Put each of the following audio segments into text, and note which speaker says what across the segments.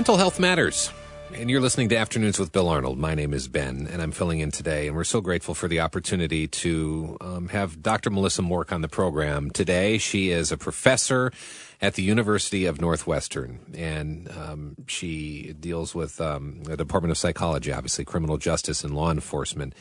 Speaker 1: Mental health matters. And you're listening to Afternoons with Bill Arnold. My name is Ben, and I'm filling in today. And we're so grateful for the opportunity to um, have Dr. Melissa Mork on the program today. She is a professor at the University of Northwestern, and um, she deals with um, the Department of Psychology, obviously, criminal justice and law enforcement.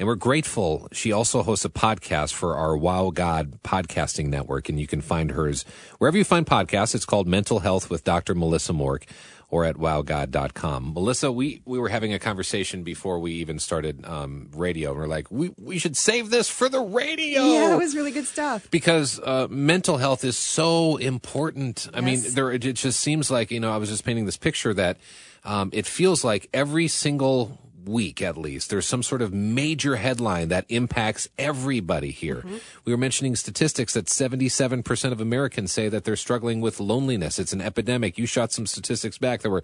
Speaker 1: And we're grateful. She also hosts a podcast for our Wow God podcasting network, and you can find hers wherever you find podcasts. It's called Mental Health with Dr. Melissa Mork or at wowgod.com. Melissa, we, we were having a conversation before we even started um, radio, and we're like, we, we should save this for the radio.
Speaker 2: Yeah, it was really good stuff.
Speaker 1: Because uh, mental health is so important. I mean, there it just seems like, you know, I was just painting this picture that um, it feels like every single week at least there's some sort of major headline that impacts everybody here. Mm-hmm. We were mentioning statistics that 77% of Americans say that they're struggling with loneliness. It's an epidemic. You shot some statistics back that were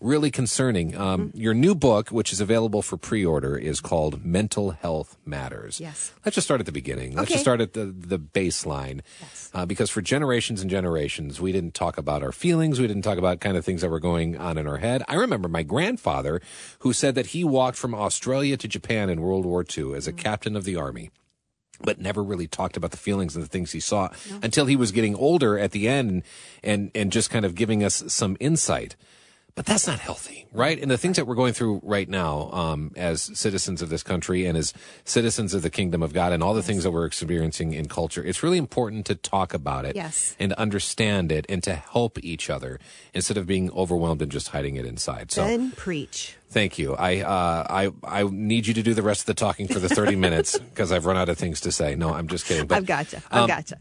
Speaker 1: really concerning. Um, mm-hmm. Your new book, which is available for pre-order, is called Mental Health Matters.
Speaker 2: Yes.
Speaker 1: Let's just start at the beginning. Let's just start at the, the baseline. Yes. Uh, because for generations and generations, we didn't talk about our feelings. We didn't talk about kind of things that were going on in our head. I remember my grandfather who said that he walked from Australia to Japan in World War II as a captain of the army but never really talked about the feelings and the things he saw no. until he was getting older at the end and and just kind of giving us some insight but that's not healthy, right? And the things that we're going through right now, um, as citizens of this country and as citizens of the kingdom of God and all the yes. things that we're experiencing in culture, it's really important to talk about it
Speaker 2: yes.
Speaker 1: and understand it and to help each other instead of being overwhelmed and just hiding it inside.
Speaker 2: So then preach.
Speaker 1: Thank you. I, uh, I, I need you to do the rest of the talking for the 30 minutes because I've run out of things to say. No, I'm just kidding.
Speaker 2: But, I've gotcha. I've um, gotcha.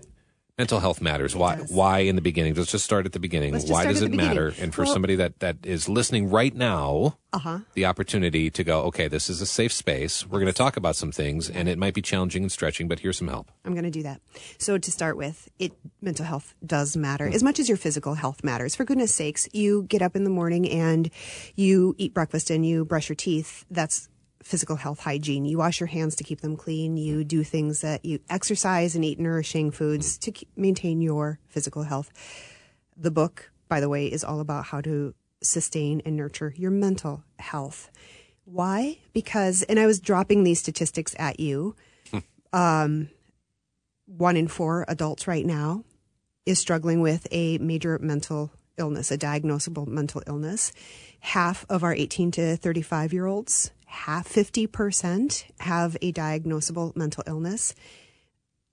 Speaker 1: Mental health matters. Why? Why in the beginning? Let's just start at the beginning. Why does it matter? And for well, somebody that that is listening right now, uh-huh. the opportunity to go, okay, this is a safe space. We're going to talk about some things, and it might be challenging and stretching, but here's some help.
Speaker 2: I'm going to do that. So to start with, it mental health does matter mm-hmm. as much as your physical health matters. For goodness sakes, you get up in the morning and you eat breakfast and you brush your teeth. That's physical health hygiene. You wash your hands to keep them clean. You do things that you exercise and eat nourishing foods to keep, maintain your physical health. The book, by the way, is all about how to sustain and nurture your mental health. Why? Because, and I was dropping these statistics at you. um, one in four adults right now is struggling with a major mental illness, a diagnosable mental illness. Half of our 18 to 35 year olds half 50% have a diagnosable mental illness.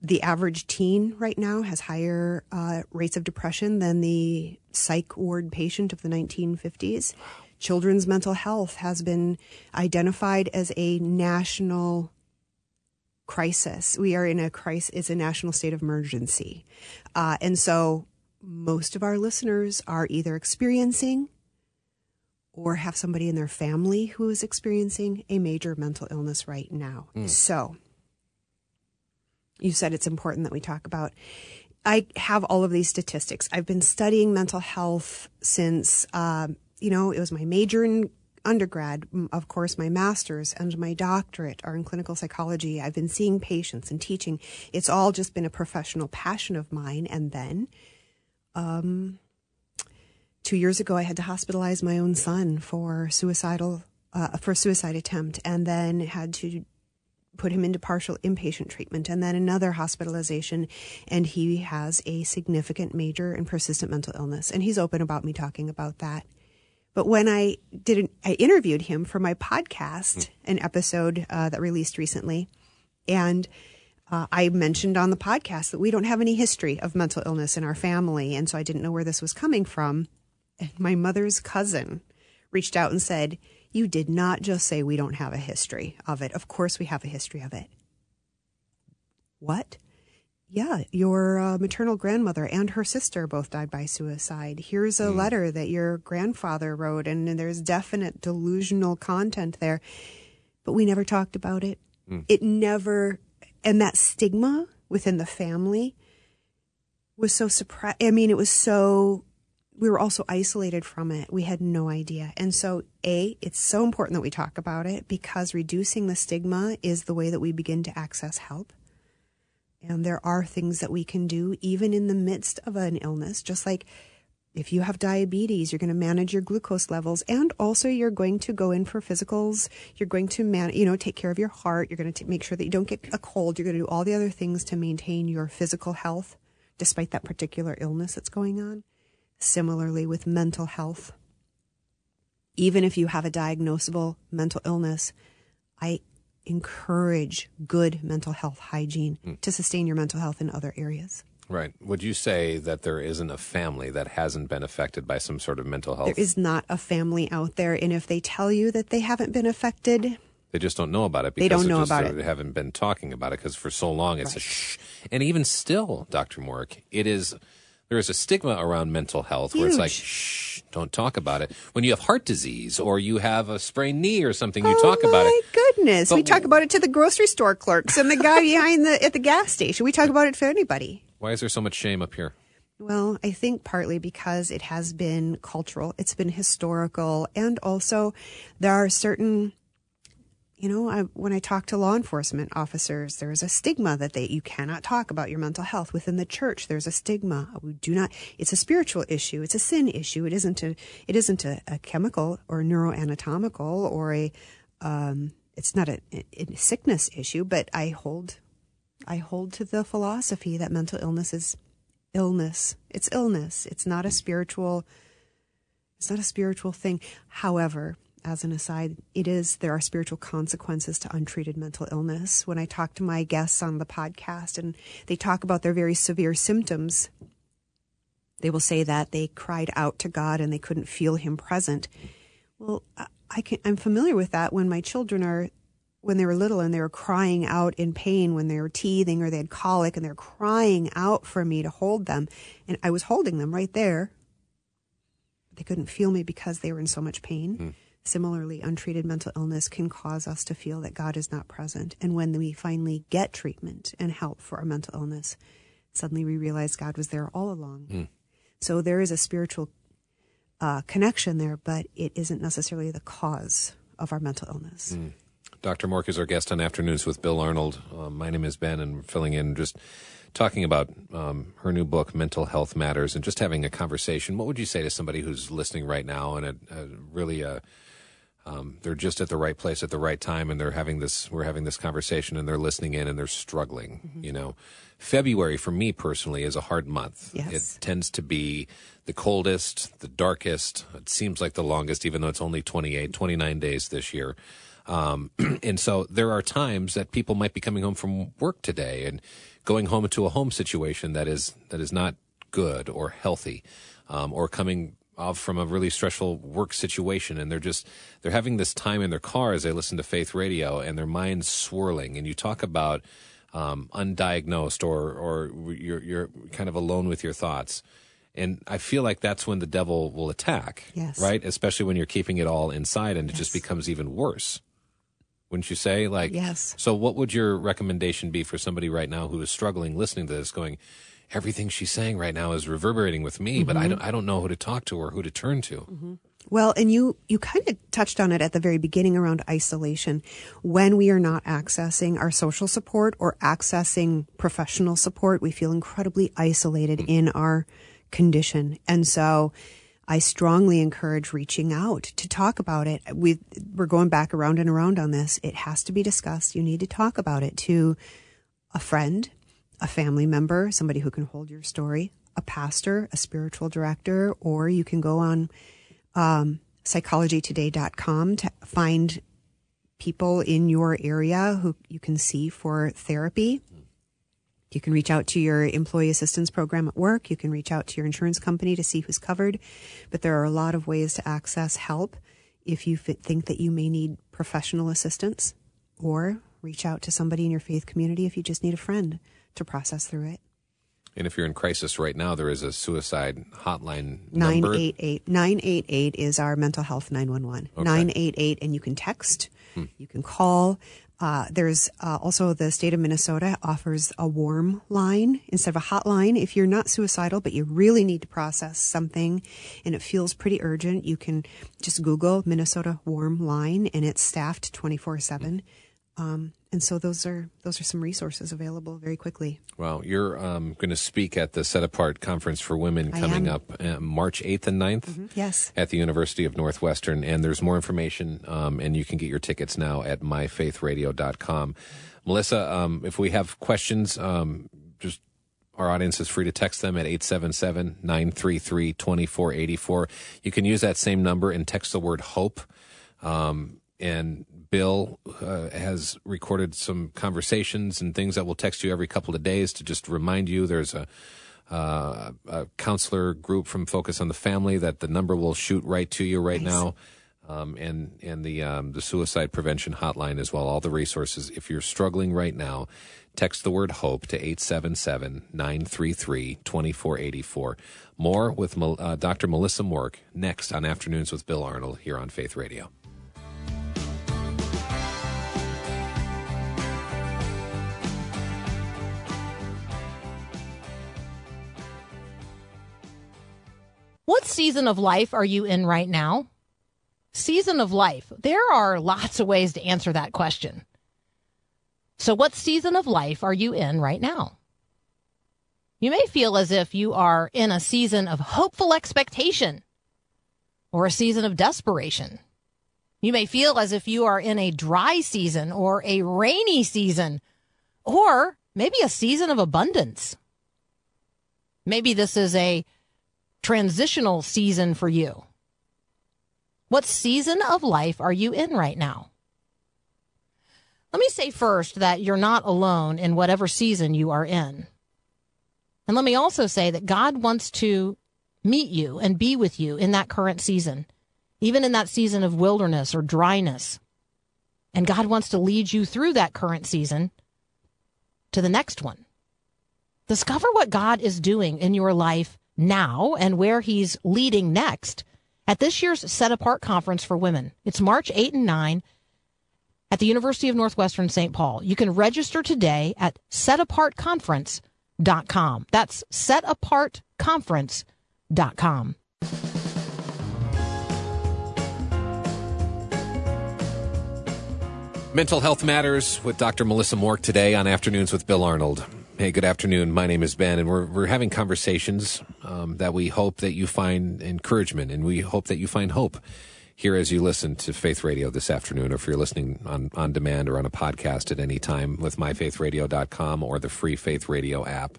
Speaker 2: The average teen right now has higher uh, rates of depression than the psych ward patient of the 1950s. Children's mental health has been identified as a national crisis. We are in a crisis, it's a national state of emergency. Uh, and so most of our listeners are either experiencing or have somebody in their family who is experiencing a major mental illness right now. Mm. So, you said it's important that we talk about. I have all of these statistics. I've been studying mental health since, um, you know, it was my major in undergrad. Of course, my master's and my doctorate are in clinical psychology. I've been seeing patients and teaching. It's all just been a professional passion of mine. And then, um, two years ago, I had to hospitalize my own son for suicidal uh, for suicide attempt, and then had to put him into partial inpatient treatment, and then another hospitalization, and he has a significant, major, and persistent mental illness, and he's open about me talking about that. But when I did, an, I interviewed him for my podcast, an episode uh, that released recently, and. Uh, I mentioned on the podcast that we don't have any history of mental illness in our family, and so I didn't know where this was coming from. And my mother's cousin reached out and said, You did not just say we don't have a history of it. Of course, we have a history of it. What? yeah, your uh, maternal grandmother and her sister both died by suicide. Here's a letter that your grandfather wrote, and, and there's definite delusional content there. But we never talked about it. It never, and that stigma within the family was so surprised. I mean, it was so, we were also isolated from it. We had no idea. And so, A, it's so important that we talk about it because reducing the stigma is the way that we begin to access help. And there are things that we can do even in the midst of an illness, just like if you have diabetes, you're going to manage your glucose levels and also you're going to go in for physicals. You're going to man, you know, take care of your heart. You're going to make sure that you don't get a cold. You're going to do all the other things to maintain your physical health despite that particular illness that's going on. Similarly with mental health. Even if you have a diagnosable mental illness, I encourage good mental health hygiene to sustain your mental health in other areas.
Speaker 1: Right. Would you say that there isn't a family that hasn't been affected by some sort of mental health?
Speaker 2: There is not a family out there, and if they tell you that they haven't been affected,
Speaker 1: They just don't know about it.
Speaker 2: They
Speaker 1: Because
Speaker 2: don't know
Speaker 1: just,
Speaker 2: about
Speaker 1: uh,
Speaker 2: it.
Speaker 1: They haven't been talking about it because for so long it's a
Speaker 2: Right.
Speaker 1: shh. And even still, Dr. Mork, it is there is a stigma around mental health where it's like shh, don't talk about it. When you have heart disease or you have a sprained knee or something, you
Speaker 2: oh
Speaker 1: talk about it.
Speaker 2: my goodness, we
Speaker 1: But-
Speaker 2: talk about it to the grocery store clerks and the guy behind the at the gas station. We talk about it for anybody.
Speaker 1: Why is there so much shame up here?
Speaker 2: Well, I think partly because it has been cultural, it's been historical, and also there are certain, you know, I, when I talk to law enforcement officers, there is a stigma that they you cannot talk about your mental health within the church. There's a stigma. We do not. It's a spiritual issue. It's a sin issue. It isn't a. It isn't a, a chemical or neuroanatomical or a. Um, it's not a, a sickness issue, but I hold I hold to the philosophy that mental illness is illness. It's illness. It's not a spiritual it's not a spiritual thing. However, as an aside, it is there are spiritual consequences to untreated mental illness. When I talk to my guests on the podcast and they talk about their very severe symptoms, they will say that they cried out to God and they couldn't feel him present. Well, I- can, I'm familiar with that when my children are when they were little and they were crying out in pain when they were teething or they had colic and they're crying out for me to hold them. And I was holding them right there. They couldn't feel me because they were in so much pain. Hmm. Similarly, untreated mental illness can cause us to feel that God is not present. And when we finally get treatment and help for our mental illness, suddenly we realize God was there all along. So there is a spiritual uh, connection there, but it isn't necessarily the cause of our mental illness.
Speaker 1: Dr. Mork is our guest on Afternoons with Bill Arnold. Um, my name is Ben, and we're filling in just talking about um, her new book, Mental Health Matters, and just having a conversation. What would you say to somebody who's listening right now and a, a really uh um, they're just at the right place at the right time, and they're having this. We're having this conversation, and they're listening in, and they're struggling. You know, February for me personally is a hard month.
Speaker 2: Yes.
Speaker 1: It tends to be the coldest, the darkest. It seems like the longest, even though it's only 28, 29 days this year. Um, and so there are times that people might be coming home from work today and going home into a home situation that is that is not good or healthy, um, or coming from a really stressful work situation, and they're just they're having this time in their car as they listen to Faith Radio, and their minds swirling. And you talk about um, undiagnosed or or you're you're kind of alone with your thoughts. And I feel like that's when the devil will attack,
Speaker 2: Yes.
Speaker 1: right? Especially when you're keeping it all inside and it just becomes even worse. Wouldn't you say? Like,
Speaker 2: Yes.
Speaker 1: So, what would your recommendation be for somebody right now who is struggling listening to this, going, everything she's saying right now is reverberating with me, but I mm-hmm. don't, I don't know who to talk to or who to turn to. Mm-hmm.
Speaker 2: Well, and you you kind of touched on it at the very beginning around isolation. When we are not accessing our social support or accessing professional support, we feel incredibly isolated mm. in our condition. And so I strongly encourage reaching out to talk about it. We we're going back around and around on this. It has to be discussed. You need to talk about it to a friend, a family member, somebody who can hold your story, a pastor, a spiritual director, or you can go on um, psychologytoday.com to find people in your area who you can see for therapy. You can reach out to your employee assistance program at work. You can reach out to your insurance company to see who's covered. But there are a lot of ways to access help if you think that you may need professional assistance or reach out to somebody in your faith community if you just need a friend to process through it.
Speaker 1: And if you're in crisis right now, there is a suicide hotline number.
Speaker 2: 988 988 is our mental health 911.
Speaker 1: Okay.
Speaker 2: 988, and you can text, you can call. Uh, there's uh, also the state of Minnesota offers a warm line instead of a hotline. If you're not suicidal, but you really need to process something and it feels pretty urgent, you can just Google Minnesota warm line and it's staffed 24 7. Um, and so those are those are some resources available very quickly.
Speaker 1: Well, you're um, going to speak at the Set Apart Conference for Women coming up uh, March 8th and 9th
Speaker 2: Yes.
Speaker 1: at the University of Northwestern. And there's more information, um, and you can get your tickets now at myfaithradio.com. Melissa, um, if we have questions, um, just our audience is free to text them at 877 933 2484. You can use that same number and text the word hope. Um, and Bill uh, has recorded some conversations and things that will text you every couple of days to just remind you there's a, uh, a counselor group from Focus on the Family that the number will shoot right to you right
Speaker 2: Nice.
Speaker 1: now. Um, and and the um, the suicide prevention hotline as well. All the resources. If you're struggling right now, text the word hope to 877-933-2484. More with uh, Dr. Melissa Mork next on Afternoons with Bill Arnold here on Faith Radio.
Speaker 3: Season of life are you in right now? Season of life. There are lots of ways to answer that question. So, what season of life are you in right now? You may feel as if you are in a season of hopeful expectation or a season of desperation. You may feel as if you are in a dry season or a rainy season or maybe a season of abundance. Maybe this is a transitional season for you. What season of life are you in right now? Let me say first that you're not alone in whatever season you are in. And let me also say that God wants to meet you and be with you in that current season, even in that season of wilderness or dryness. And God wants to lead you through that current season to the next one. Discover what God is doing in your life now and where He's leading next at this year's Set Apart Conference for Women. It's March 8 and 9 at the University of Northwestern St. Paul. You can register today at setapartconference.com. That's setapartconference.com.
Speaker 1: Mental Health Matters with Dr. Melissa Mork today on Afternoons with Bill Arnold. Hey, good afternoon. My name is Ben, and we're we're having conversations um, that we hope that you find encouragement, and we hope that you find hope here as you listen to Faith Radio this afternoon, or if you're listening on on demand or on a podcast at any time with myfaithradio.com or the free Faith Radio app.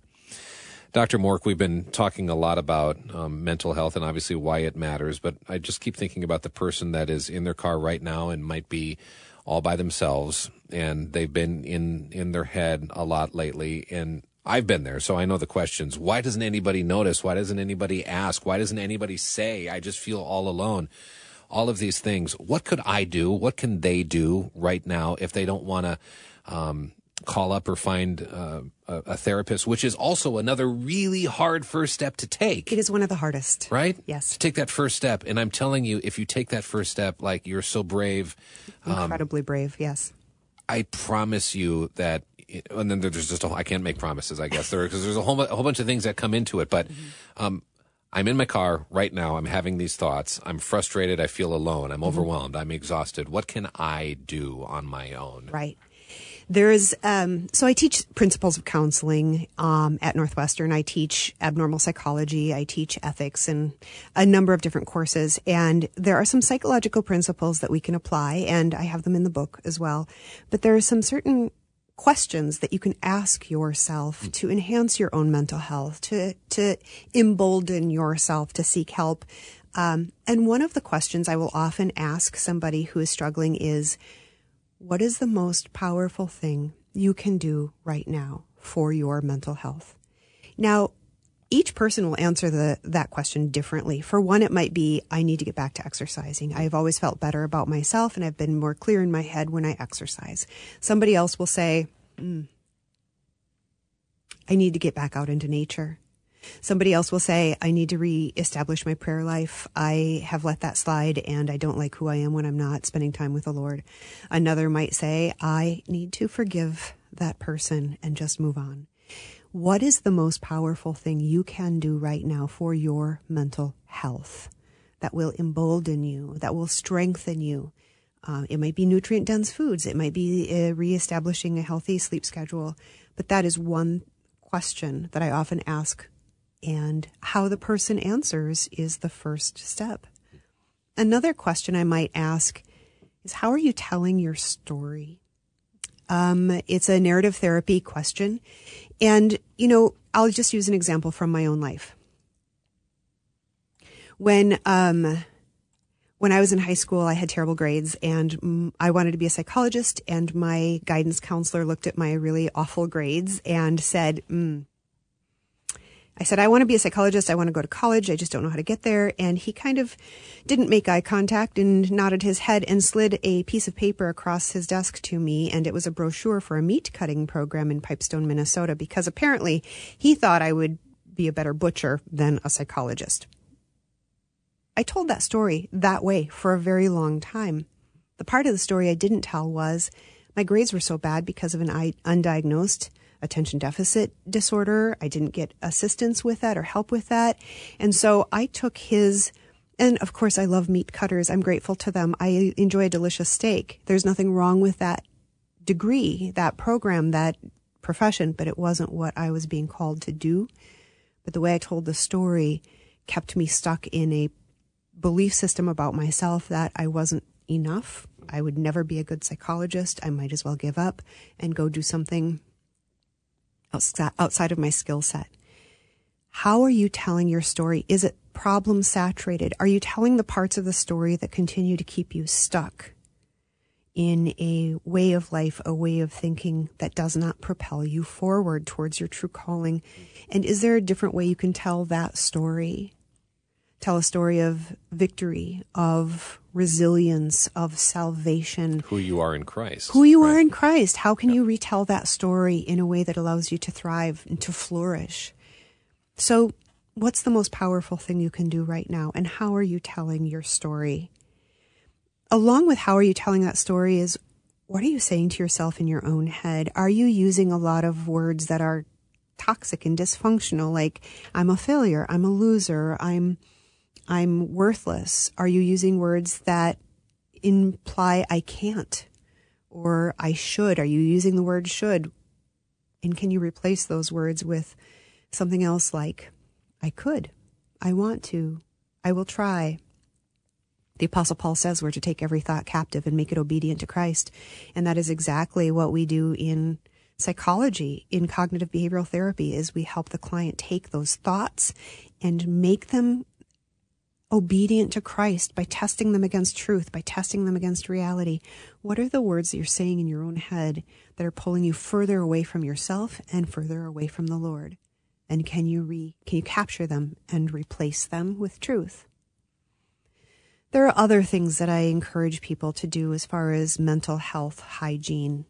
Speaker 1: Dr. Mork, we've been talking a lot about um, mental health and obviously why it matters, but I just keep thinking about the person that is in their car right now and might be all by themselves and they've been in in their head a lot lately and I've been there so I know the questions why doesn't anybody notice why doesn't anybody ask why doesn't anybody say I just feel all alone all of these things what could I do what can they do right now if they don't want to um, call up or find uh, a, a therapist which is also another really hard first step to take
Speaker 2: It is one of the hardest.
Speaker 1: right?
Speaker 2: Yes.
Speaker 1: To take that first step. And I'm telling you, if you take that first step, like you're so brave,
Speaker 2: Incredibly brave, yes.
Speaker 1: I promise you that. And then there's just a, I can't make promises, I guess, there because there's a whole, a whole bunch of things that come into it. But um, I'm in my car right now. I'm having these thoughts. I'm frustrated. I feel alone. I'm overwhelmed. I'm exhausted. What can I do on my own?
Speaker 2: Right. There is, um, so I teach principles of counseling um, at Northwestern. I teach abnormal psychology. I teach ethics and a number of different courses. And there are some psychological principles that we can apply, and I have them in the book as well. But there are some certain questions that you can ask yourself to enhance your own mental health, to to embolden yourself to seek help. Um, and one of the questions I will often ask somebody who is struggling is, what is the most powerful thing you can do right now for your mental health? Now, each person will answer the, that question differently. For one, it might be, I need to get back to exercising. I've always felt better about myself and I've been more clear in my head when I exercise. Somebody else will say, "Mm, I need to get back out into nature. Somebody else will say, I need to reestablish my prayer life. I have let that slide and I don't like who I am when I'm not spending time with the Lord. Another might say, I need to forgive that person and just move on. What is the most powerful thing you can do right now for your mental health that will embolden you, that will strengthen you? Uh, it might be nutrient dense foods. It might be uh, reestablishing a healthy sleep schedule. But that is one question that I often ask. And how the person answers is the first step. Another question I might ask is how are you telling your story? Um, it's a narrative therapy question. And, you know, I'll just use an example from my own life. When, um, when I was in high school, I had terrible grades and I wanted to be a psychologist. And my guidance counselor looked at my really awful grades and said, mm, I said, I want to be a psychologist. I want to go to college. I just don't know how to get there. And he kind of didn't make eye contact and nodded his head and slid a piece of paper across his desk to me. And it was a brochure for a meat cutting program in Pipestone, Minnesota, because apparently he thought I would be a better butcher than a psychologist. I told that story that way for a very long time. The part of the story I didn't tell was my grades were so bad because of an undiagnosed attention deficit disorder. I didn't get assistance with that or help with that. And so I took his, and of course I love meat cutters. I'm grateful to them. I enjoy a delicious steak. There's nothing wrong with that degree, that program, that profession, but it wasn't what I was being called to do. But the way I told the story kept me stuck in a belief system about myself that I wasn't enough. I would never be a good psychologist. I might as well give up and go do something outside of my skill set. How are you telling your story? Is it problem saturated? Are you telling the parts of the story that continue to keep you stuck in a way of life, a way of thinking that does not propel you forward towards your true calling? And is there a different way you can tell that story? Tell a story of victory, of resilience, of salvation.
Speaker 1: Who you are in Christ.
Speaker 2: Who you right. are in Christ. How can you retell that story in a way that allows you to thrive and to flourish? So, what's the most powerful thing you can do right now? And how are you telling your story? Along with how are you telling that story is what are you saying to yourself in your own head? Are you using a lot of words that are toxic and dysfunctional, like, I'm a failure, I'm a loser, I'm I'm worthless? Are you using words that imply I can't or I should? Are you using the word should? And can you replace those words with something else like I could, I want to, I will try? The Apostle Paul says we're to take every thought captive and make it obedient to Christ. And that is exactly what we do in psychology, in cognitive behavioral therapy, is we help the client take those thoughts and make them obedient to Christ by testing them against truth, by testing them against reality? What are the words that you're saying in your own head that are pulling you further away from yourself and further away from the Lord? And can you re, can you capture them and replace them with truth? There are other things that I encourage people to do as far as mental health hygiene.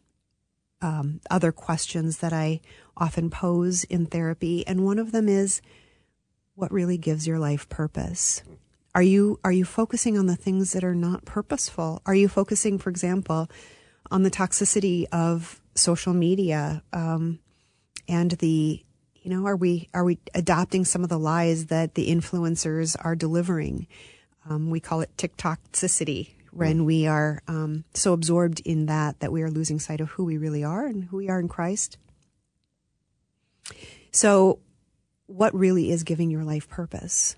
Speaker 2: Um, other questions that I often pose in therapy, and one of them is, what really gives your life purpose? Are you are you focusing on the things that are not purposeful? Are you focusing, for example, on the toxicity of social media um, and the you know are we are we adopting some of the lies that the influencers are delivering? Um, we call it TikTokicity when we are um, so absorbed in that that we are losing sight of who we really are and who we are in Christ. So, what really is giving your life purpose?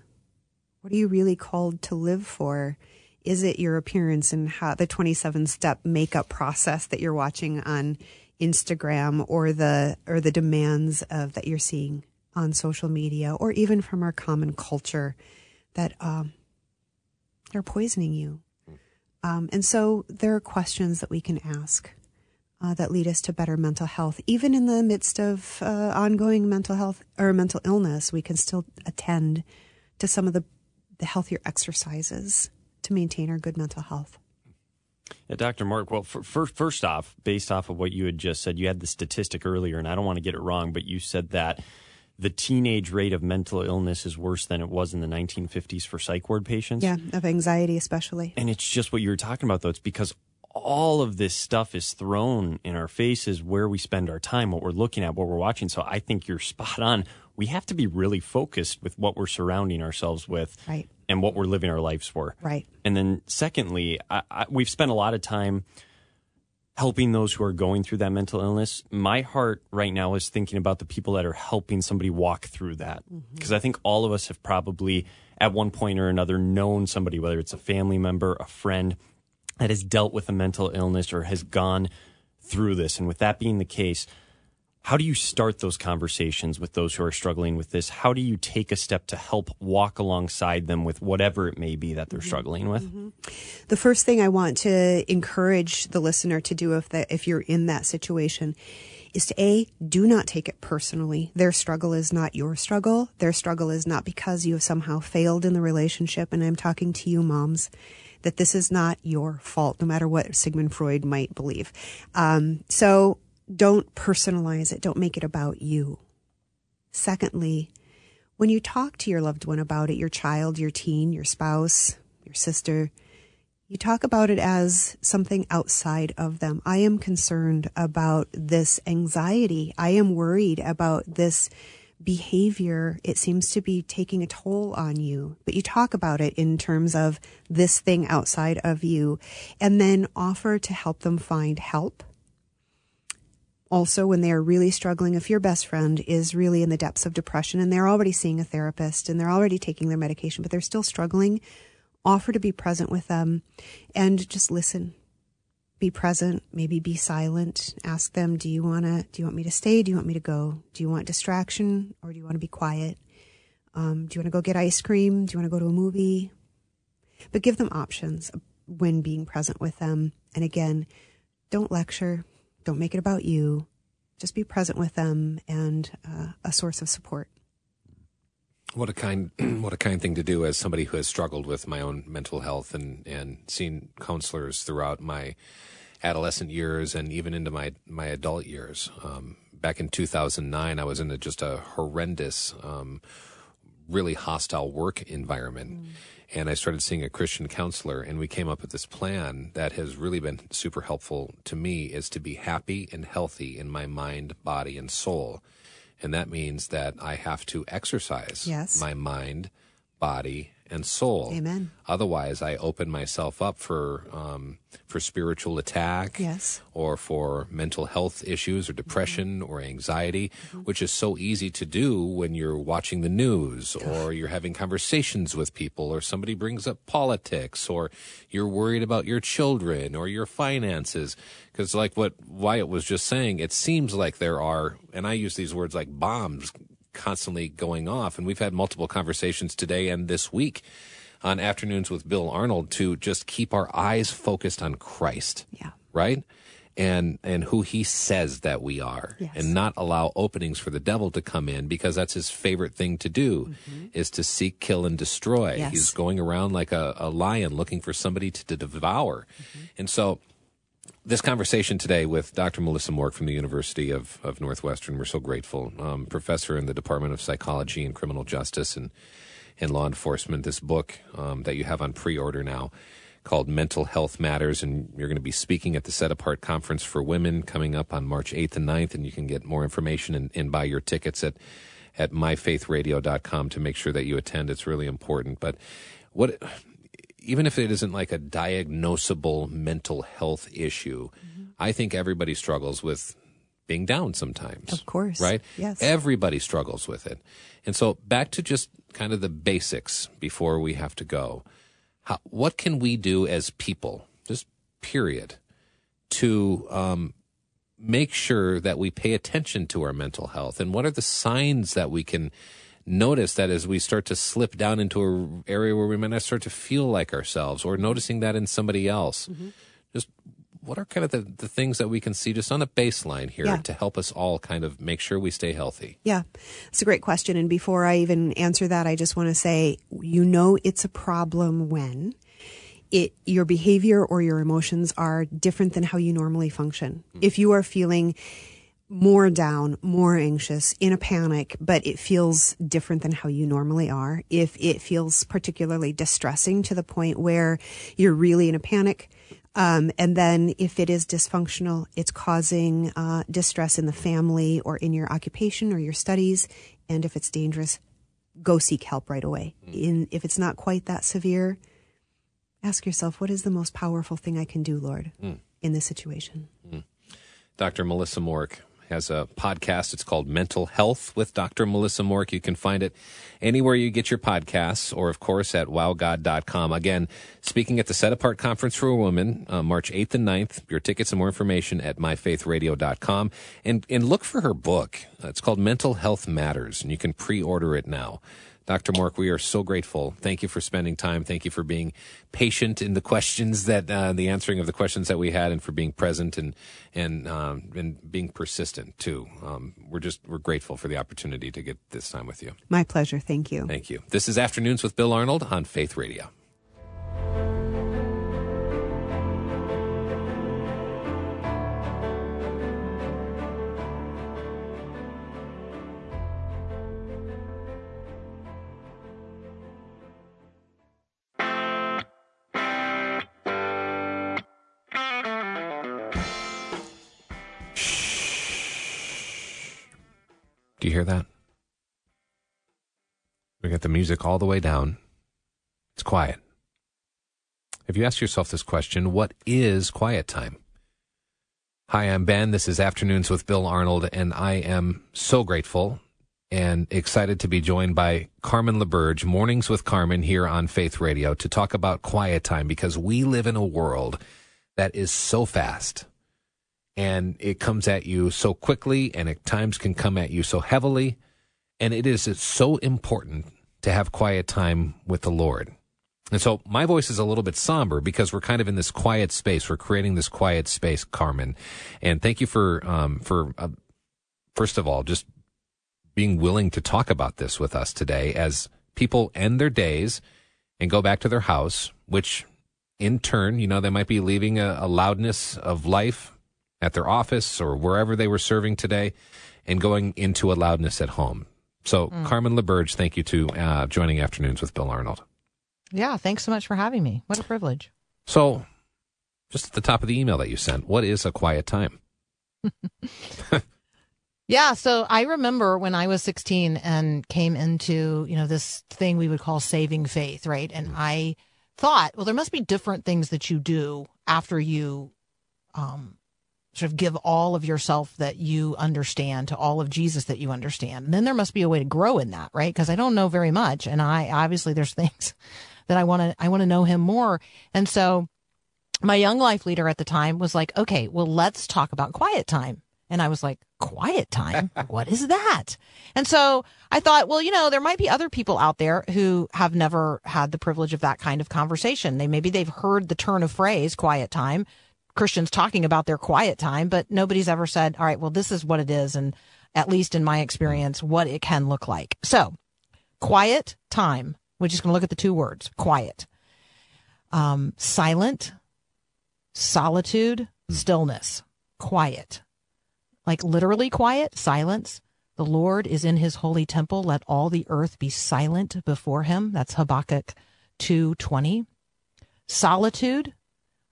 Speaker 2: What are you really called to live for? Is it your appearance and how the 27 step makeup process that you're watching on Instagram or the or the demands of that you're seeing on social media or even from our common culture that um, are poisoning you? Um, and so there are questions that we can ask uh, that lead us to better mental health. Even in the midst of uh, ongoing mental health or mental illness, we can still attend to some of the the healthier exercises to maintain our good mental health.
Speaker 4: Yeah, Dr. Mark, well, for, first off, based off of what you had just said, you had the statistic earlier, and I don't want to get it wrong, but you said that the teenage rate of mental illness is worse than it was in the 1950s for psych ward patients.
Speaker 2: Yeah, of anxiety especially.
Speaker 4: And it's just what you were talking about, though. It's because all of this stuff is thrown in our faces where we spend our time, what we're looking at, what we're watching. So I think you're spot on. We have to be really focused with what we're surrounding ourselves with
Speaker 2: Right.
Speaker 4: and what we're living our lives for.
Speaker 2: Right.
Speaker 4: And then, secondly, I, I, we've spent a lot of time helping those who are going through that mental illness. My heart right now is thinking about the people that are helping somebody walk through that. Mm-hmm. Because I think all of us have probably, at one point or another, known somebody, whether it's a family member, a friend, that has dealt with a mental illness or has gone through this. And with that being the case, how do you start those conversations with those who are struggling with this? How do you take a step to help walk alongside them with whatever it may be that they're struggling with?
Speaker 2: The first thing I want to encourage the listener to do if that if you're in that situation is to a do not take it personally. Their struggle is not your struggle. Their struggle is not because you have somehow failed in the relationship and I'm talking to you moms that this is not your fault no matter what Sigmund Freud might believe. Um, so don't personalize it. Don't make it about you. Secondly, when you talk to your loved one about it, your child, your teen, your spouse, your sister, you talk about it as something outside of them. I am concerned about this anxiety. I am worried about this behavior. It seems to be taking a toll on you. But you talk about it in terms of this thing outside of you and then offer to help them find help also when they are really struggling if your best friend is really in the depths of depression and they're already seeing a therapist and they're already taking their medication but they're still struggling offer to be present with them and just listen. Be present maybe be silent. Ask them do you want to do you want me to stay? Do you want me to go? Do you want distraction or do you want to be quiet? Um, do you want to go get ice cream? Do you want to go to a movie? But give them options when being present with them. And again don't lecture don't make it about you. Just be present with them and uh, a source of support.
Speaker 1: What a kind, what a kind thing to do as somebody who has struggled with my own mental health and and seen counselors throughout my adolescent years and even into my my adult years. Um, back in 2009, I was in a, just a horrendous, um, really hostile work environment. Mm. And I started seeing a Christian counselor, and we came up with this plan that has really been super helpful to me is to be happy and healthy in my mind, body, and soul. And that means that I have to exercise
Speaker 2: Yes.
Speaker 1: my mind, body, and soul.
Speaker 2: Amen.
Speaker 1: Otherwise, I open myself up for um, for spiritual attack,
Speaker 2: Yes.
Speaker 1: or for mental health issues, or depression, or anxiety, which is so easy to do when you're watching the news, or you're having conversations with people, or somebody brings up politics, or you're worried about your children or your finances. Because, like what Wyatt was just saying, it seems like there are, and I use these words like bombs constantly going off. And we've had multiple conversations today and this week on afternoons with Bill Arnold to just keep our eyes focused on Christ.
Speaker 2: Yeah.
Speaker 1: Right? And and who he says that we are.
Speaker 2: Yes.
Speaker 1: And not allow openings for the devil to come in because that's his favorite thing to do mm-hmm. is to seek, kill, and destroy.
Speaker 2: Yes.
Speaker 1: He's going around like a, a lion looking for somebody to, to devour. Mm-hmm. And so this conversation today with Dr. Melissa Mork from the University of, of Northwestern. We're so grateful. Um, professor in the Department of Psychology and Criminal Justice and, and Law Enforcement. This book um, that you have on pre order now called Mental Health Matters. And you're going to be speaking at the Set Apart Conference for Women coming up on March 8th and 9th. And you can get more information and, and buy your tickets at, at myfaithradio.com to make sure that you attend. It's really important. But what even if it isn't like a diagnosable mental health issue, I think everybody struggles with being down sometimes.
Speaker 2: Of course.
Speaker 1: Right?
Speaker 2: Yes.
Speaker 1: Everybody struggles with it. And so back to just kind of the basics before we have to go. How, what can we do as people, just period, to um, make sure that we pay attention to our mental health? And what are the signs that we can notice that as we start to slip down into an area where we might not start to feel like ourselves or noticing that in somebody else? Mm-hmm. Just what are kind of the, the things that we can see just on a baseline here
Speaker 2: Yeah.
Speaker 1: to help us all kind of make sure we stay healthy?
Speaker 2: Yeah, it's a great question. And before I even answer that, I just want to say, you know, it's a problem when it your behavior or your emotions are different than how you normally function. Mm-hmm. If you are feeling more down, more anxious, in a panic, but it feels different than how you normally are. If it feels particularly distressing to the point where you're really in a panic, um, and then if it is dysfunctional, it's causing uh, distress in the family or in your occupation or your studies. And if it's dangerous, go seek help right away. In if it's not quite that severe, ask yourself, what is the most powerful thing I can do, Lord, in this situation?
Speaker 1: Dr. Melissa Mork has a podcast. It's called Mental Health with Dr. Melissa Mork. You can find it anywhere you get your podcasts or, of course, at wowgod.com. Again, speaking at the Set Apart Conference for Women, uh, March 8th and 9th. Your tickets and more information at myfaithradio.com. And, and look for her book. It's called Mental Health Matters, and you can pre order it now. Dr. Mork, we are so grateful. Thank you for spending time. Thank you for being patient in the questions that, uh, the answering of the questions that we had, and for being present and and um, and being persistent too. Um, we're just we're grateful for the opportunity to get this time with you.
Speaker 2: My pleasure. Thank you.
Speaker 1: Thank you. This is Afternoons with Bill Arnold on Faith Radio. The music all the way down. It's quiet. If you ask yourself this question? What is quiet time? Hi, I'm Ben. This is Afternoons with Bill Arnold, and I am so grateful and excited to be joined by Carmen LaBerge, Mornings with Carmen here on Faith Radio to talk about quiet time because we live in a world that is so fast and it comes at you so quickly and at times can come at you so heavily. And it is so important to have quiet time with the Lord. And so my voice is a little bit somber because we're kind of in this quiet space. We're creating this quiet space, Carmen. And thank you for, um, for, uh, first of all, just being willing to talk about this with us today as people end their days and go back to their house, which in turn, you know, they might be leaving a, a loudness of life at their office or wherever they were serving today and going into a loudness at home. So, Carmen LaBerge, thank you to uh, joining Afternoons with Bill Arnold.
Speaker 3: Yeah, thanks so much for having me. What a privilege.
Speaker 1: So, just at the top of the email that you sent, what is a quiet time?
Speaker 3: Yeah, so I remember when I was 16 and came into, you know, this thing we would call saving faith, right? And I thought, well, there must be different things that you do after you um sort of give all of yourself that you understand to all of Jesus that you understand. And then there must be a way to grow in that, right? Because I don't know very much and I obviously there's things that I want to I want to know him more. And so my young life leader at the time was like, "Okay, well, let's talk about quiet time." And I was like, quiet time? what is that? And so I thought, well, you know, there might be other people out there who have never had the privilege of that kind of conversation. They maybe they've heard the turn of phrase quiet time, Christians talking about their quiet time, but nobody's ever said, all right, well, this is what it is. And at least in my experience, what it can look like. So quiet time. We're just going to look at the two words quiet, um, silent, solitude, stillness, quiet like literally quiet, silence. The Lord is in his holy temple. Let all the earth be silent before him. That's Habakkuk 2:20. Solitude.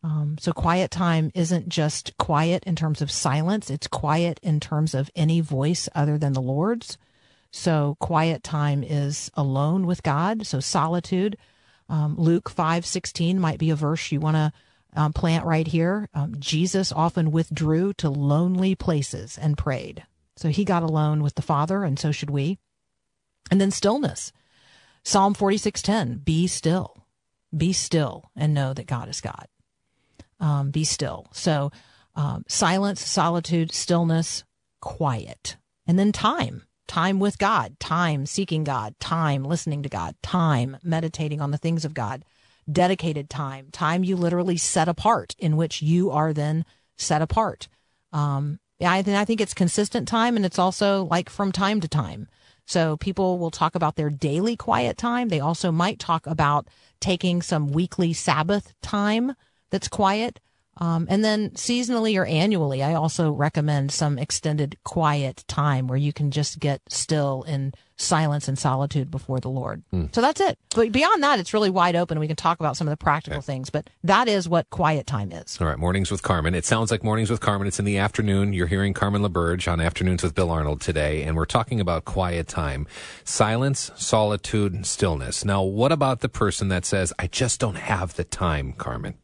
Speaker 3: Um, so quiet time isn't just quiet in terms of silence. It's quiet in terms of any voice other than the Lord's. So quiet time is alone with God. So solitude. Um, Luke 5:16 might be a verse you want to um, plant right here. Um, Jesus often withdrew to lonely places and prayed. So he got alone with the Father, and so should we. And then stillness. Psalm 46:10, be still. Be still and know that God is God. Um, be still. So um, silence, solitude, stillness, quiet. And then time. Time with God, time seeking God, time listening to God, time meditating on the things of God dedicated time, time you literally set apart, in which you are then set apart. Um, I, th- I think it's consistent time, and it's also like from time to time. So people will talk about their daily quiet time. They also might talk about taking some weekly Sabbath time that's quiet. Um, and then seasonally or annually, I also recommend some extended quiet time where you can just get still in silence and solitude before the Lord. Mm. So that's it. But beyond that, it's really wide open. We can talk about some of the practical okay. things, but that is what quiet time is.
Speaker 1: All right. Mornings with Carmen. It sounds like Mornings with Carmen. It's in the afternoon. You're hearing Carmen LaBerge on Afternoons with Bill Arnold today, and we're talking about quiet time, silence, solitude, and stillness. Now, what about the person that says, I just don't have the time, Carmen?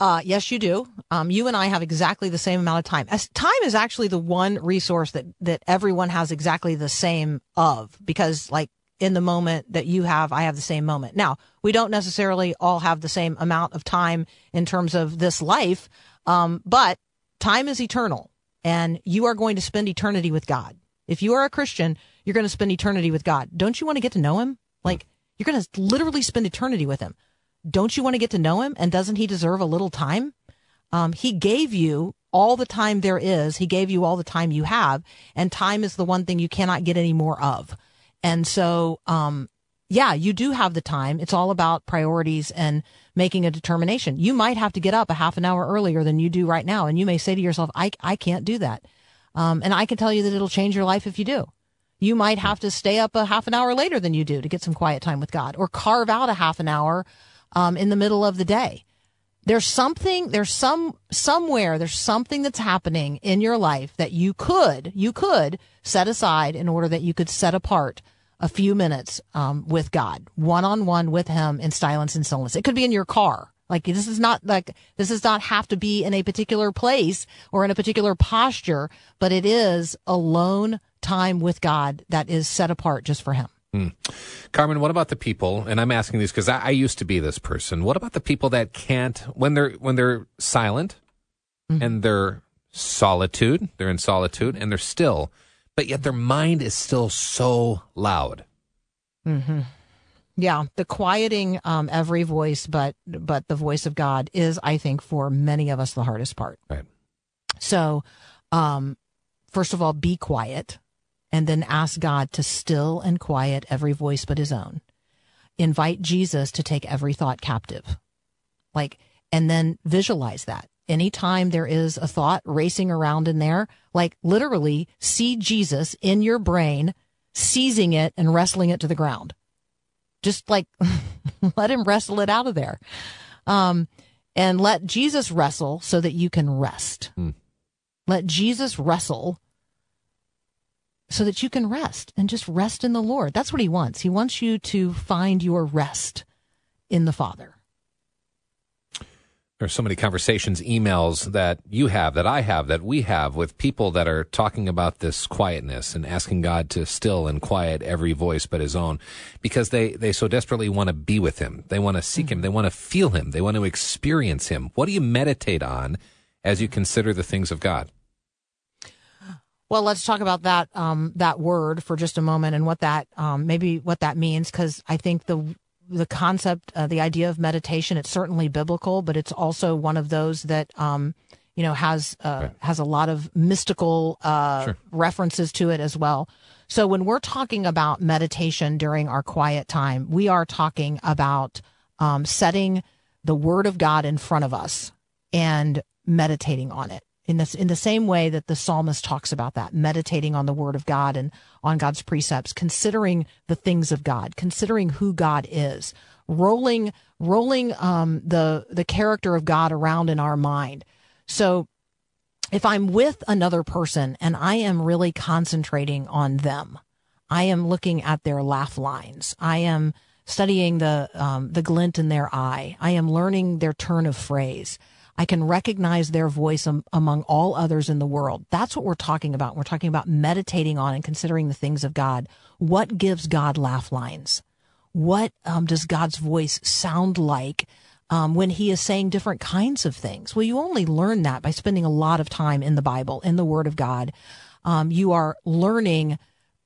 Speaker 3: Uh, yes, you do. Um, you and I have exactly the same amount of time. As time is actually the one resource that that everyone has exactly the same of because, like, in the moment that you have, I have the same moment. Now, we don't necessarily all have the same amount of time in terms of this life, um, but time is eternal, and you are going to spend eternity with God. If you are a Christian, you're going to spend eternity with God. Don't you want to get to know Him? Like, you're going to literally spend eternity with Him don't you want to get to know him? And doesn't he deserve a little time? Um, he gave you all the time there is. He gave you all the time you have, and time is the one thing you cannot get any more of. And so, um, yeah, you do have the time. It's all about priorities and making a determination. You might have to get up a half an hour earlier than you do right now, and you may say to yourself, "I I can't do that." Um, and I can tell you that it'll change your life if you do. You might have to stay up a half an hour later than you do to get some quiet time with God, or carve out a half an hour um, in the middle of the day. There's something, there's some, somewhere, there's something that's happening in your life that you could, you could set aside in order that you could set apart a few minutes um, with God, one on one with Him in silence and stillness. It could be in your car. Like this is not like this does not have to be in a particular place or in a particular posture, but it is alone time with God that is set apart just for Him. Mm.
Speaker 1: Carmen, what about the people? And I'm asking these because I, I, used to be this person. What about the people that can't when they're when they're silent mm-hmm. and they're solitude, they're in solitude and they're still, but yet their mind is still so loud.
Speaker 3: Mm-hmm. Yeah, the quieting um, every voice, but but the voice of God is, I think, for many of us the hardest part.
Speaker 1: Right.
Speaker 3: So, um, first of all, be quiet and then ask God to still and quiet every voice but his own. Invite Jesus to take every thought captive. Like, and then visualize that. Anytime there is a thought racing around in there, like literally see Jesus in your brain, seizing it and wrestling it to the ground. Just like let him wrestle it out of there. Um, and let Jesus wrestle so that you can rest. Mm. Let Jesus wrestle so that you can rest and just rest in the Lord. That's what he wants. He wants you to find your rest in the Father.
Speaker 1: There's so many conversations, emails that you have, that I have, that we have with people that are talking about this quietness and asking God to still and quiet every voice but his own because they, they so desperately want to be with him. They want to seek mm-hmm. him. They want to feel him. They want to experience him. What do you meditate on as you consider the things of God?
Speaker 3: Well, let's talk about that um, that word for just a moment and what that um, maybe what that means because I think the the concept, uh, the idea of meditation, it's certainly biblical, but it's also one of those that um, you know has uh, right. has a lot of mystical uh, sure. references to it as well. So when we're talking about meditation during our quiet time, we are talking about um, setting the Word of God in front of us and meditating on it in this in the same way that the psalmist talks about that meditating on the word of god and on god's precepts considering the things of god considering who god is rolling rolling um, the the character of god around in our mind. So if i'm with another person and i am really concentrating on them i am looking at their laugh lines. I am studying the um, the glint in their eye. I am learning their turn of phrase I can recognize their voice am, among all others in the world. That's what we're talking about. We're talking about meditating on and considering the things of God. What gives God laugh lines? What um, does God's voice sound like um, when He is saying different kinds of things? Well, you only learn that by spending a lot of time in the Bible, in the Word of God. Um, you are learning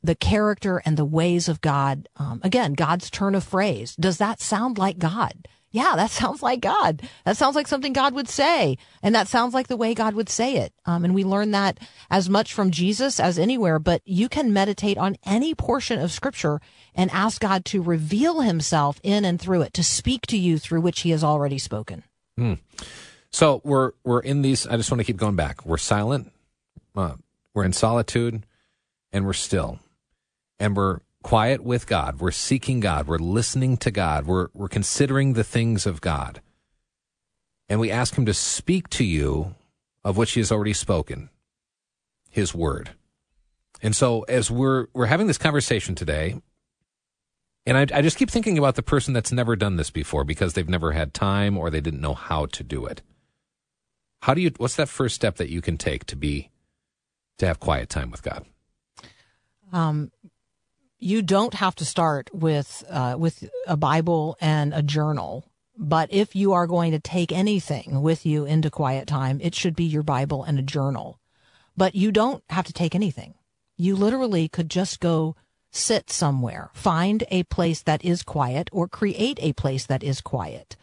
Speaker 3: the character and the ways of God. Um, again, God's turn of phrase. Does that sound like God? Yeah, that sounds like God. That sounds like something God would say. And that sounds like the way God would say it. Um, and we learn that as much from Jesus as anywhere, but you can meditate on any portion of scripture and ask God to reveal himself in and through it, to speak to you through which he has already spoken.
Speaker 1: Hmm. So we're, we're in these, I just want to keep going back. We're silent. Uh, we're in solitude and we're still and we're quiet with God. We're seeking God. We're listening to God. We're, we're considering the things of God. And we ask Him to speak to you of which He has already spoken, His Word. And so as we're, we're having this conversation today, and I, I just keep thinking about the person that's never done this before because they've never had time or they didn't know how to do it. How do you, what's that first step that you can take to be, to have quiet time with God?
Speaker 3: Um, you don't have to start with uh, with a Bible and a journal. But if you are going to take anything with you into quiet time, it should be your Bible and a journal. But you don't have to take anything. You literally could just go sit somewhere, find a place that is quiet, or create a place that is quiet.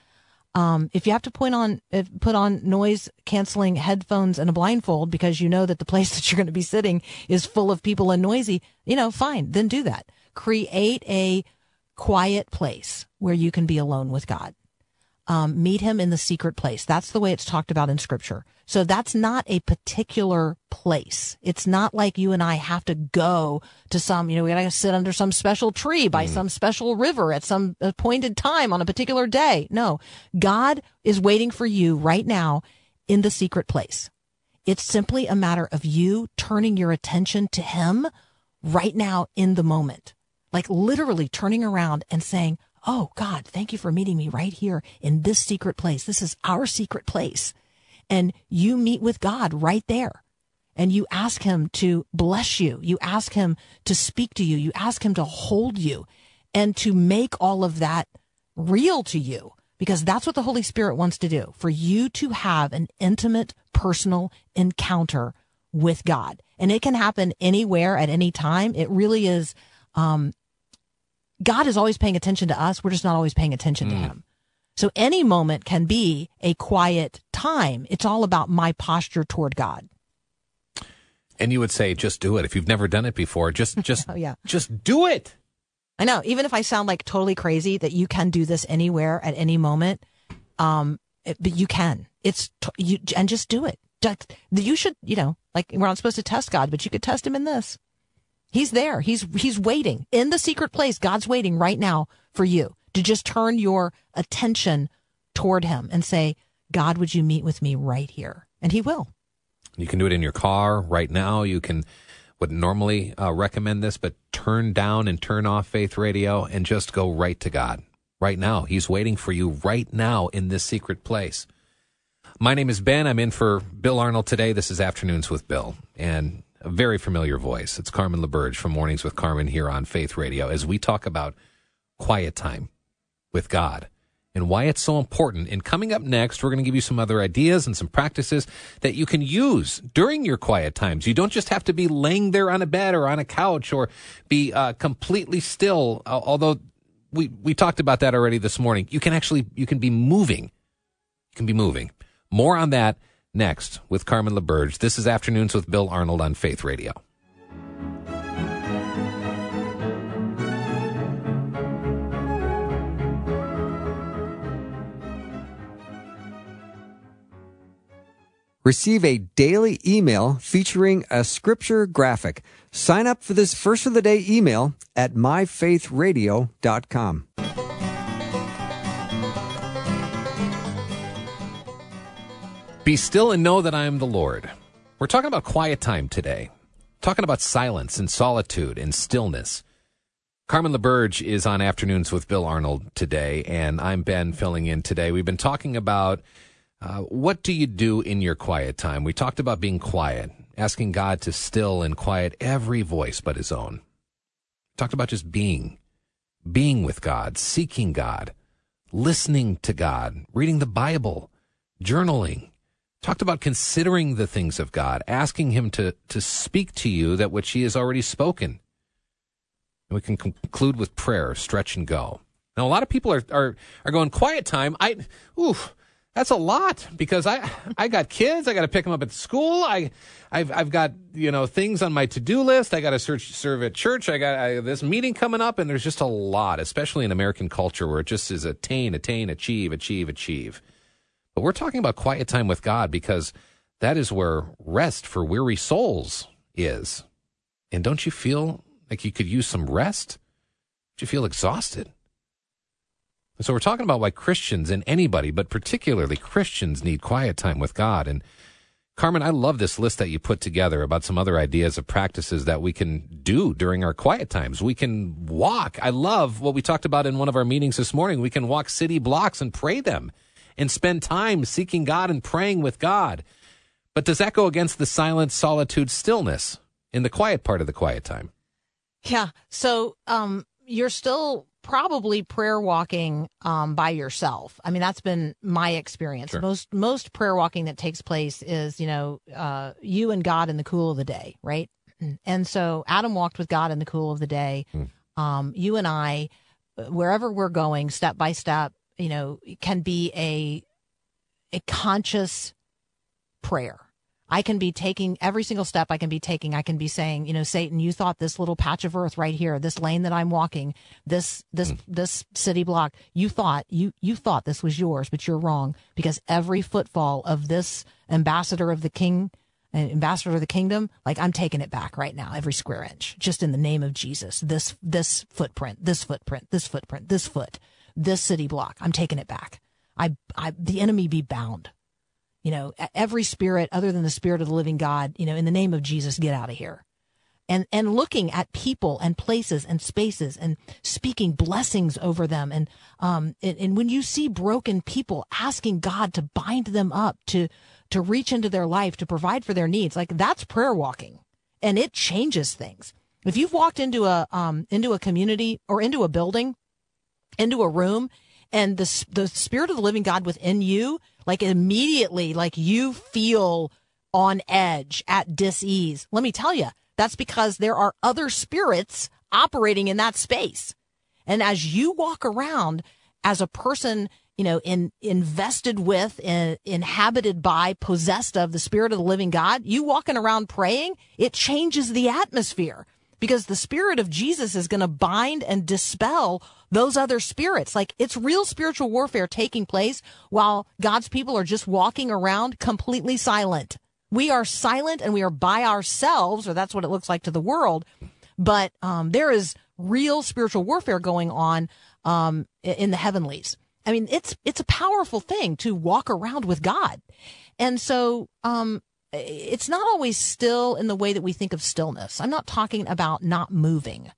Speaker 3: Um, if you have to put on if, put on noise canceling headphones and a blindfold because you know that the place that you're going to be sitting is full of people and noisy, you know, fine, then do that. Create a quiet place where you can be alone with God. Um, meet him in the secret place. That's the way it's talked about in scripture. So that's not a particular place. It's not like you and I have to go to some, you know, we gotta sit under some special tree by mm. some special river at some appointed time on a particular day. No, God is waiting for you right now in the secret place. It's simply a matter of you turning your attention to him right now in the moment. Like literally turning around and saying, Oh God, thank you for meeting me right here in this secret place. This is our secret place. And you meet with God right there and you ask him to bless you. You ask him to speak to you. You ask him to hold you and to make all of that real to you because that's what the Holy Spirit wants to do for you to have an intimate personal encounter with God. And it can happen anywhere at any time. It really is, um, God is always paying attention to us. We're just not always paying attention mm. to him. So any moment can be a quiet time. It's all about my posture toward God.
Speaker 1: And you would say, just do it. If you've never done it before, just, just, oh, yeah. just do it.
Speaker 3: I know. Even if I sound like totally crazy that you can do this anywhere at any moment. Um, it, but you can, it's, t- you, and just do it. Just, you should, you know, like we're not supposed to test God, but you could test him in this. He's there. He's he's waiting in the secret place. God's waiting right now for you to just turn your attention toward him and say, "God, would you meet with me right here?" And he will.
Speaker 1: You can do it in your car right now. You can would normally uh, recommend this, but turn down and turn off Faith Radio and just go right to God. Right now. He's waiting for you right now in this secret place. My name is Ben. I'm in for Bill Arnold today. This is Afternoons with Bill. And a very familiar voice. It's Carmen LaBerge from Mornings with Carmen here on Faith Radio as we talk about quiet time with God and why it's so important. And coming up next, we're going to give you some other ideas and some practices that you can use during your quiet times. You don't just have to be laying there on a bed or on a couch or be uh, completely still, although we, we talked about that already this morning. You can actually, you can be moving. You can be moving. More on that next with Carmen LaBerge. This is Afternoons with Bill Arnold on Faith Radio.
Speaker 5: Receive a daily email featuring a scripture graphic. Sign up for this first of the day email at myfaithradio.com.
Speaker 1: Be still and know that I am the Lord. We're talking about quiet time today, talking about silence and solitude and stillness. Carmen LaBerge is on Afternoons with Bill Arnold today, and I'm Ben filling in today. We've been talking about uh, what do you do in your quiet time? We talked about being quiet, asking God to still and quiet every voice but his own. Talked about just being, being with God, seeking God, listening to God, reading the Bible, journaling, talked about considering the things of God, asking Him to, to speak to you that which He has already spoken. And we can conclude with prayer, stretch and go. Now, a lot of people are, are, are going quiet time. I, oof, that's a lot because I, I got kids. I got to pick them up at school. I, I've, I've got, you know, things on my to-do list. I got to search, serve at church. I got I, this meeting coming up and there's just a lot, especially in American culture where it just is attain, attain, achieve, achieve, achieve. But we're talking about quiet time with God because that is where rest for weary souls is. And don't you feel like you could use some rest? Don't you feel exhausted? And so we're talking about why Christians and anybody, but particularly Christians, need quiet time with God. And Carmen, I love this list that you put together about some other ideas of practices that we can do during our quiet times. We can walk. I love what we talked about in one of our meetings this morning. We can walk city blocks and pray them and spend time seeking God and praying with God. But does that go against the silence, solitude, stillness in the quiet part of the quiet time?
Speaker 3: Yeah. So um, you're still probably prayer walking um, by yourself. I mean, that's been my experience.
Speaker 1: Sure.
Speaker 3: Most most prayer walking that takes place is, you know, uh, you and God in the cool of the day, right? And so Adam walked with God in the cool of the day. Um, you and I, wherever we're going, step by step, you know, can be a a conscious prayer. I can be taking every single step I can be taking. I can be saying, you know, Satan, you thought this little patch of earth right here, this lane that I'm walking, this this this city block, you thought you you thought this was yours, but you're wrong because every footfall of this ambassador of the king, uh, ambassador of the kingdom, like I'm taking it back right now, every square inch, just in the name of Jesus. This this footprint, this footprint, this footprint, this foot, this city block, I'm taking it back. I I the enemy be bound you know, every spirit other than the spirit of the living God, you know, in the name of Jesus, get out of here. And, and looking at people and places and spaces and speaking blessings over them. And, um, and, and when you see broken people asking God to bind them up, to, to reach into their life, to provide for their needs, like that's prayer walking and it changes things. If you've walked into a, um, into a community or into a building, into a room and the the spirit of the living God within you, like immediately, like you feel on edge, at dis-ease. Let me tell you, that's because there are other spirits operating in that space. And as you walk around as a person, you know, in invested with, in, inhabited by, possessed of the spirit of the living God, you walking around praying, it changes the atmosphere because the spirit of Jesus is going to bind and dispel those other spirits. Like it's real spiritual warfare taking place while God's people are just walking around completely silent. We are silent and we are by ourselves, or that's what it looks like to the world. But um, there is real spiritual warfare going on um, in the heavenlies. I mean, it's it's a powerful thing to walk around with God, and so um, it's not always still in the way that we think of stillness. I'm not talking about not moving.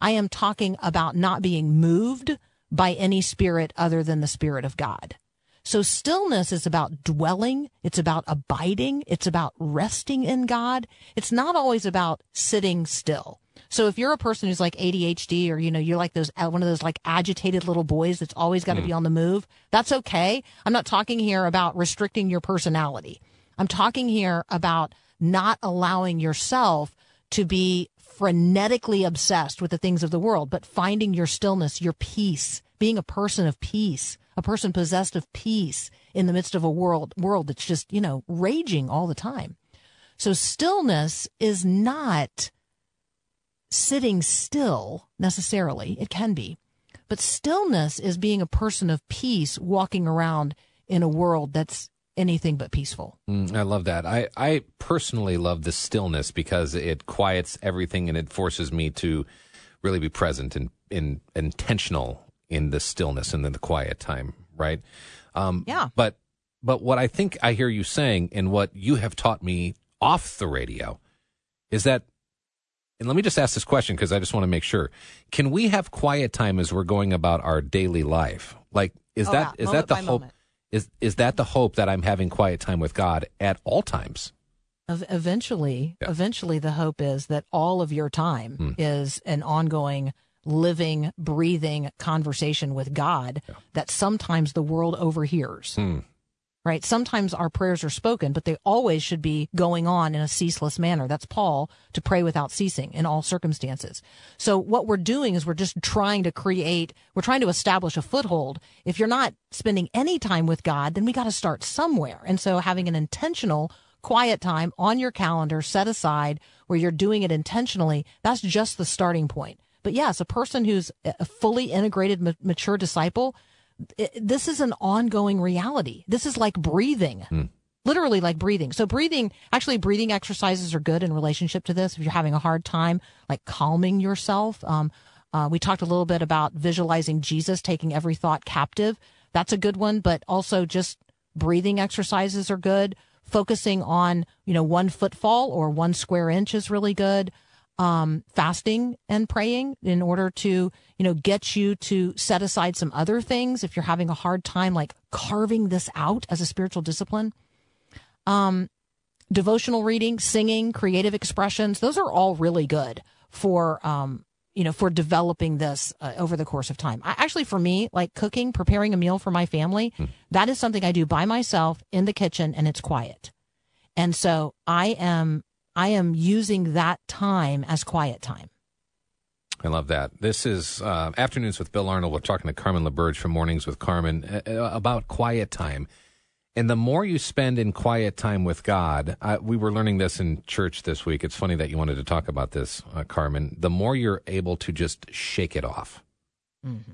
Speaker 3: I am talking about not being moved by any spirit other than the spirit of God. So stillness is about dwelling. It's about abiding. It's about resting in God. It's not always about sitting still. So if you're a person who's like ADHD or, you know, you're like those, uh, one of those like agitated little boys that's always got to be on the move, that's okay. I'm not talking here about restricting your personality. I'm talking here about not allowing yourself to be frenetically obsessed with the things of the world, but finding your stillness, your peace, being a person of peace, a person possessed of peace in the midst of a world world that's just, you know, raging all the time. So stillness is not sitting still necessarily. It can be. But stillness is being a person of peace walking around in a world that's anything but peaceful.
Speaker 1: Mm, I love that. I, I personally love the stillness because it quiets everything and it forces me to really be present and, and intentional in the stillness and in the quiet time, right? Um,
Speaker 3: Yeah.
Speaker 1: But but what I think I hear you saying and what you have taught me off the radio is that and let me just ask this question because I just want to make sure. Can we have quiet time as we're going about our daily life? Like is
Speaker 3: Oh,
Speaker 1: that
Speaker 3: yeah.
Speaker 1: is
Speaker 3: Moment
Speaker 1: that the whole
Speaker 3: moment.
Speaker 1: Is is that the hope that I'm having quiet time with God at all times?
Speaker 3: Eventually,
Speaker 1: Yeah.
Speaker 3: eventually, the hope is that all of your time hmm. is an ongoing, living, breathing conversation with God that sometimes the world overhears. Hmm. Right? Sometimes our prayers are spoken, but they always should be going on in a ceaseless manner. That's Paul to pray without ceasing in all circumstances. So what we're doing is we're just trying to create, we're trying to establish a foothold. If you're not spending any time with God, then we got to start somewhere. And so having an intentional quiet time on your calendar set aside where you're doing it intentionally, that's just the starting point. But yes, a person who's a fully integrated, mature disciple, this is an ongoing reality. This is like breathing. Hmm. Literally like breathing. So breathing, actually breathing exercises are good in relationship to this. If you're having a hard time, like calming yourself. Um, uh, we talked a little bit about visualizing Jesus taking every thought captive. That's a good one, but also just breathing exercises are good. Focusing on, you know, one footfall or one square inch is really good um, fasting and praying in order to, you know, get you to set aside some other things if you're having a hard time, like carving this out as a spiritual discipline. Um, devotional reading, singing, creative expressions, those are all really good for, um, you know, for developing this uh, over the course of time. I, actually, for me, like cooking, preparing a meal for my family, hmm. that is something I do by myself in the kitchen and it's quiet. And so I am I am using that time as quiet time.
Speaker 1: I love that. This is uh, Afternoons with Bill Arnold. We're talking to Carmen LaBerge from Mornings with Carmen uh, uh, about quiet time. And the more you spend in quiet time with God, uh, we were learning this in church this week. It's funny that you wanted to talk about this, uh, Carmen. The more you're able to just shake it off, mm-hmm.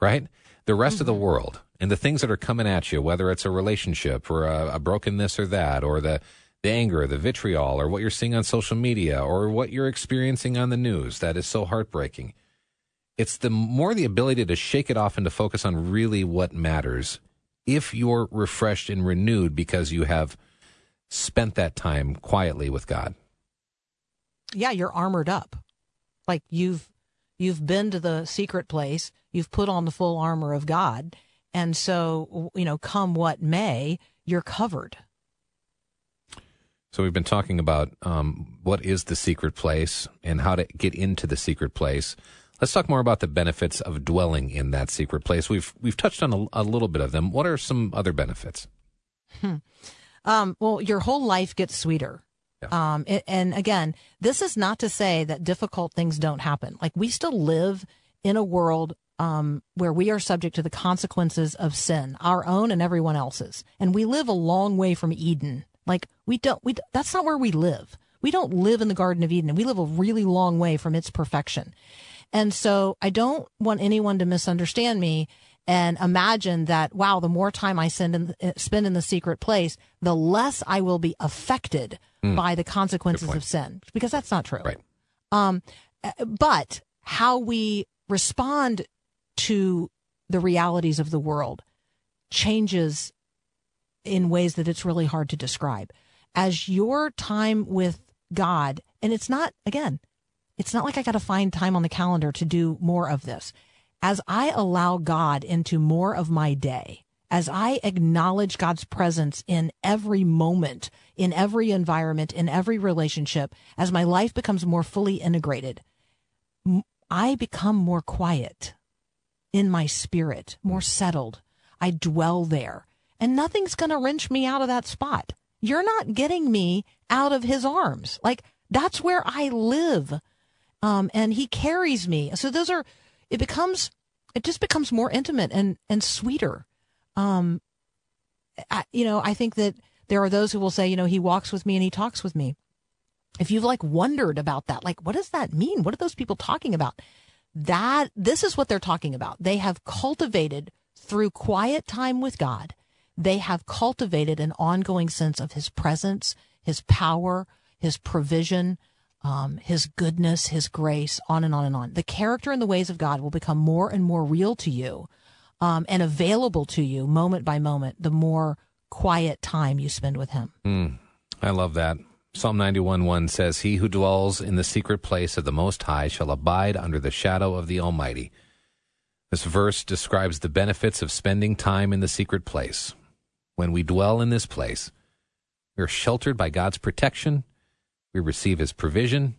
Speaker 1: right? The rest mm-hmm. of the mm-hmm. world and the things that are coming at you, whether it's a relationship or a, a broken this or that, or the the anger, the vitriol, or what you're seeing on social media, or what you're experiencing on the news that is so heartbreaking. It's the more the ability to shake it off and to focus on really what matters if you're refreshed and renewed because you have spent that time quietly with God.
Speaker 3: Yeah, you're armored up. Like you've you've been to the secret place, you've put on the full armor of God, and so you know, come what may, you're covered.
Speaker 1: So we've been talking about um, what is the secret place and how to get into the secret place. Let's talk more about the benefits of dwelling in that secret place. We've we've touched on a, a little bit of them. What are some other benefits?
Speaker 3: Hmm. Um, well, your whole life gets sweeter. Yeah. Um, it, and again, this is not to say that difficult things don't happen. Like we still live in a world um, where we are subject to the consequences of sin, our own and everyone else's, and we live a long way from Eden. Like we don't, we, that's not where we live. We don't live in the Garden of Eden and we live a really long way from its perfection. And so I don't want anyone to misunderstand me and imagine that, wow, the more time I spend in, uh, spend in the secret place, the less I will be affected mm. by the consequences of sin, because that's not true.
Speaker 1: Right.
Speaker 3: Um, uh, but how we respond to the realities of the world changes in ways that it's really hard to describe. As your time with God, and it's not, again, it's not like I got to find time on the calendar to do more of this. As I allow God into more of my day, as I acknowledge God's presence in every moment, in every environment, in every relationship, as my life becomes more fully integrated, I become more quiet in my spirit, more settled. I dwell there and nothing's going to wrench me out of that spot. You're not getting me out of his arms. Like that's where I live. Um, and he carries me. So those are, it becomes, it just becomes more intimate and, and sweeter. Um, I, you know, I think that there are those who will say, you know, he walks with me and he talks with me. If you've like wondered about that, like, what does that mean? What are those people talking about? That, this is what they're talking about. They have cultivated through quiet time with God they have cultivated an ongoing sense of his presence, his power, his provision, um, his goodness, his grace, on and on and on. The character and the ways of God will become more and more real to you um, and available to you moment by moment the more quiet time you spend with him.
Speaker 1: Mm, I love that. Psalm 91 1 says, He who dwells in the secret place of the Most High shall abide under the shadow of the Almighty. This verse describes the benefits of spending time in the secret place when we dwell in this place, we are sheltered by God's protection, we receive His provision,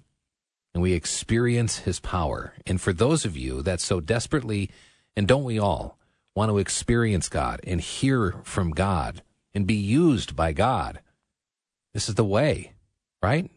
Speaker 1: and we experience His power. And for those of you that so desperately, and don't we all, want to experience God and hear from God and be used by God. This is the way, right?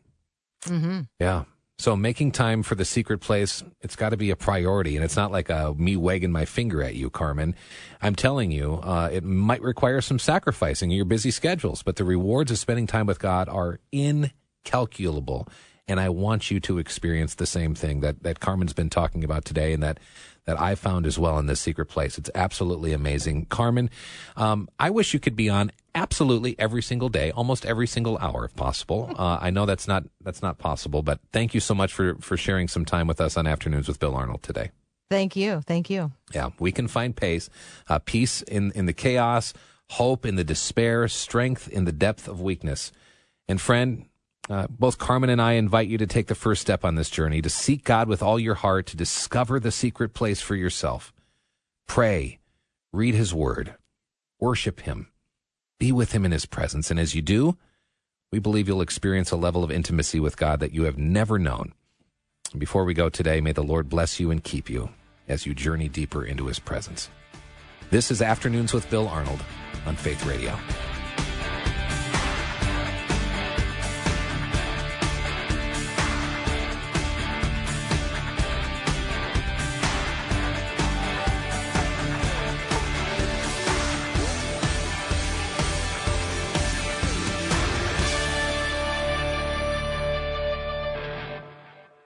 Speaker 3: Mm-hmm.
Speaker 1: Yeah. So making time for the secret place, it's got to be a priority, and it's not like a me wagging my finger at you, Carmen. I'm telling you, uh, it might require some sacrificing your busy schedules, but the rewards of spending time with God are incalculable. And I want you to experience the same thing that, that Carmen's been talking about today and that, that I found as well in this secret place. It's absolutely amazing. Carmen, um, I wish you could be on absolutely every single day, almost every single hour if possible. Uh, I know that's not, that's not possible, but thank you so much for, for sharing some time with us on Afternoons with Bill Arnold today.
Speaker 3: Thank you. Thank you.
Speaker 1: Yeah, we can find pace, uh, peace in, in the chaos, hope in the despair, strength in the depth of weakness. And friend, uh, both Carmen and I invite you to take the first step on this journey, to seek God with all your heart, to discover the secret place for yourself. Pray, read His Word, worship Him, be with Him in His presence. And as you do, we believe you'll experience a level of intimacy with God that you have never known. Before we go today, may the Lord bless you and keep you as you journey deeper into His presence. This is Afternoons with Bill Arnold on Faith Radio.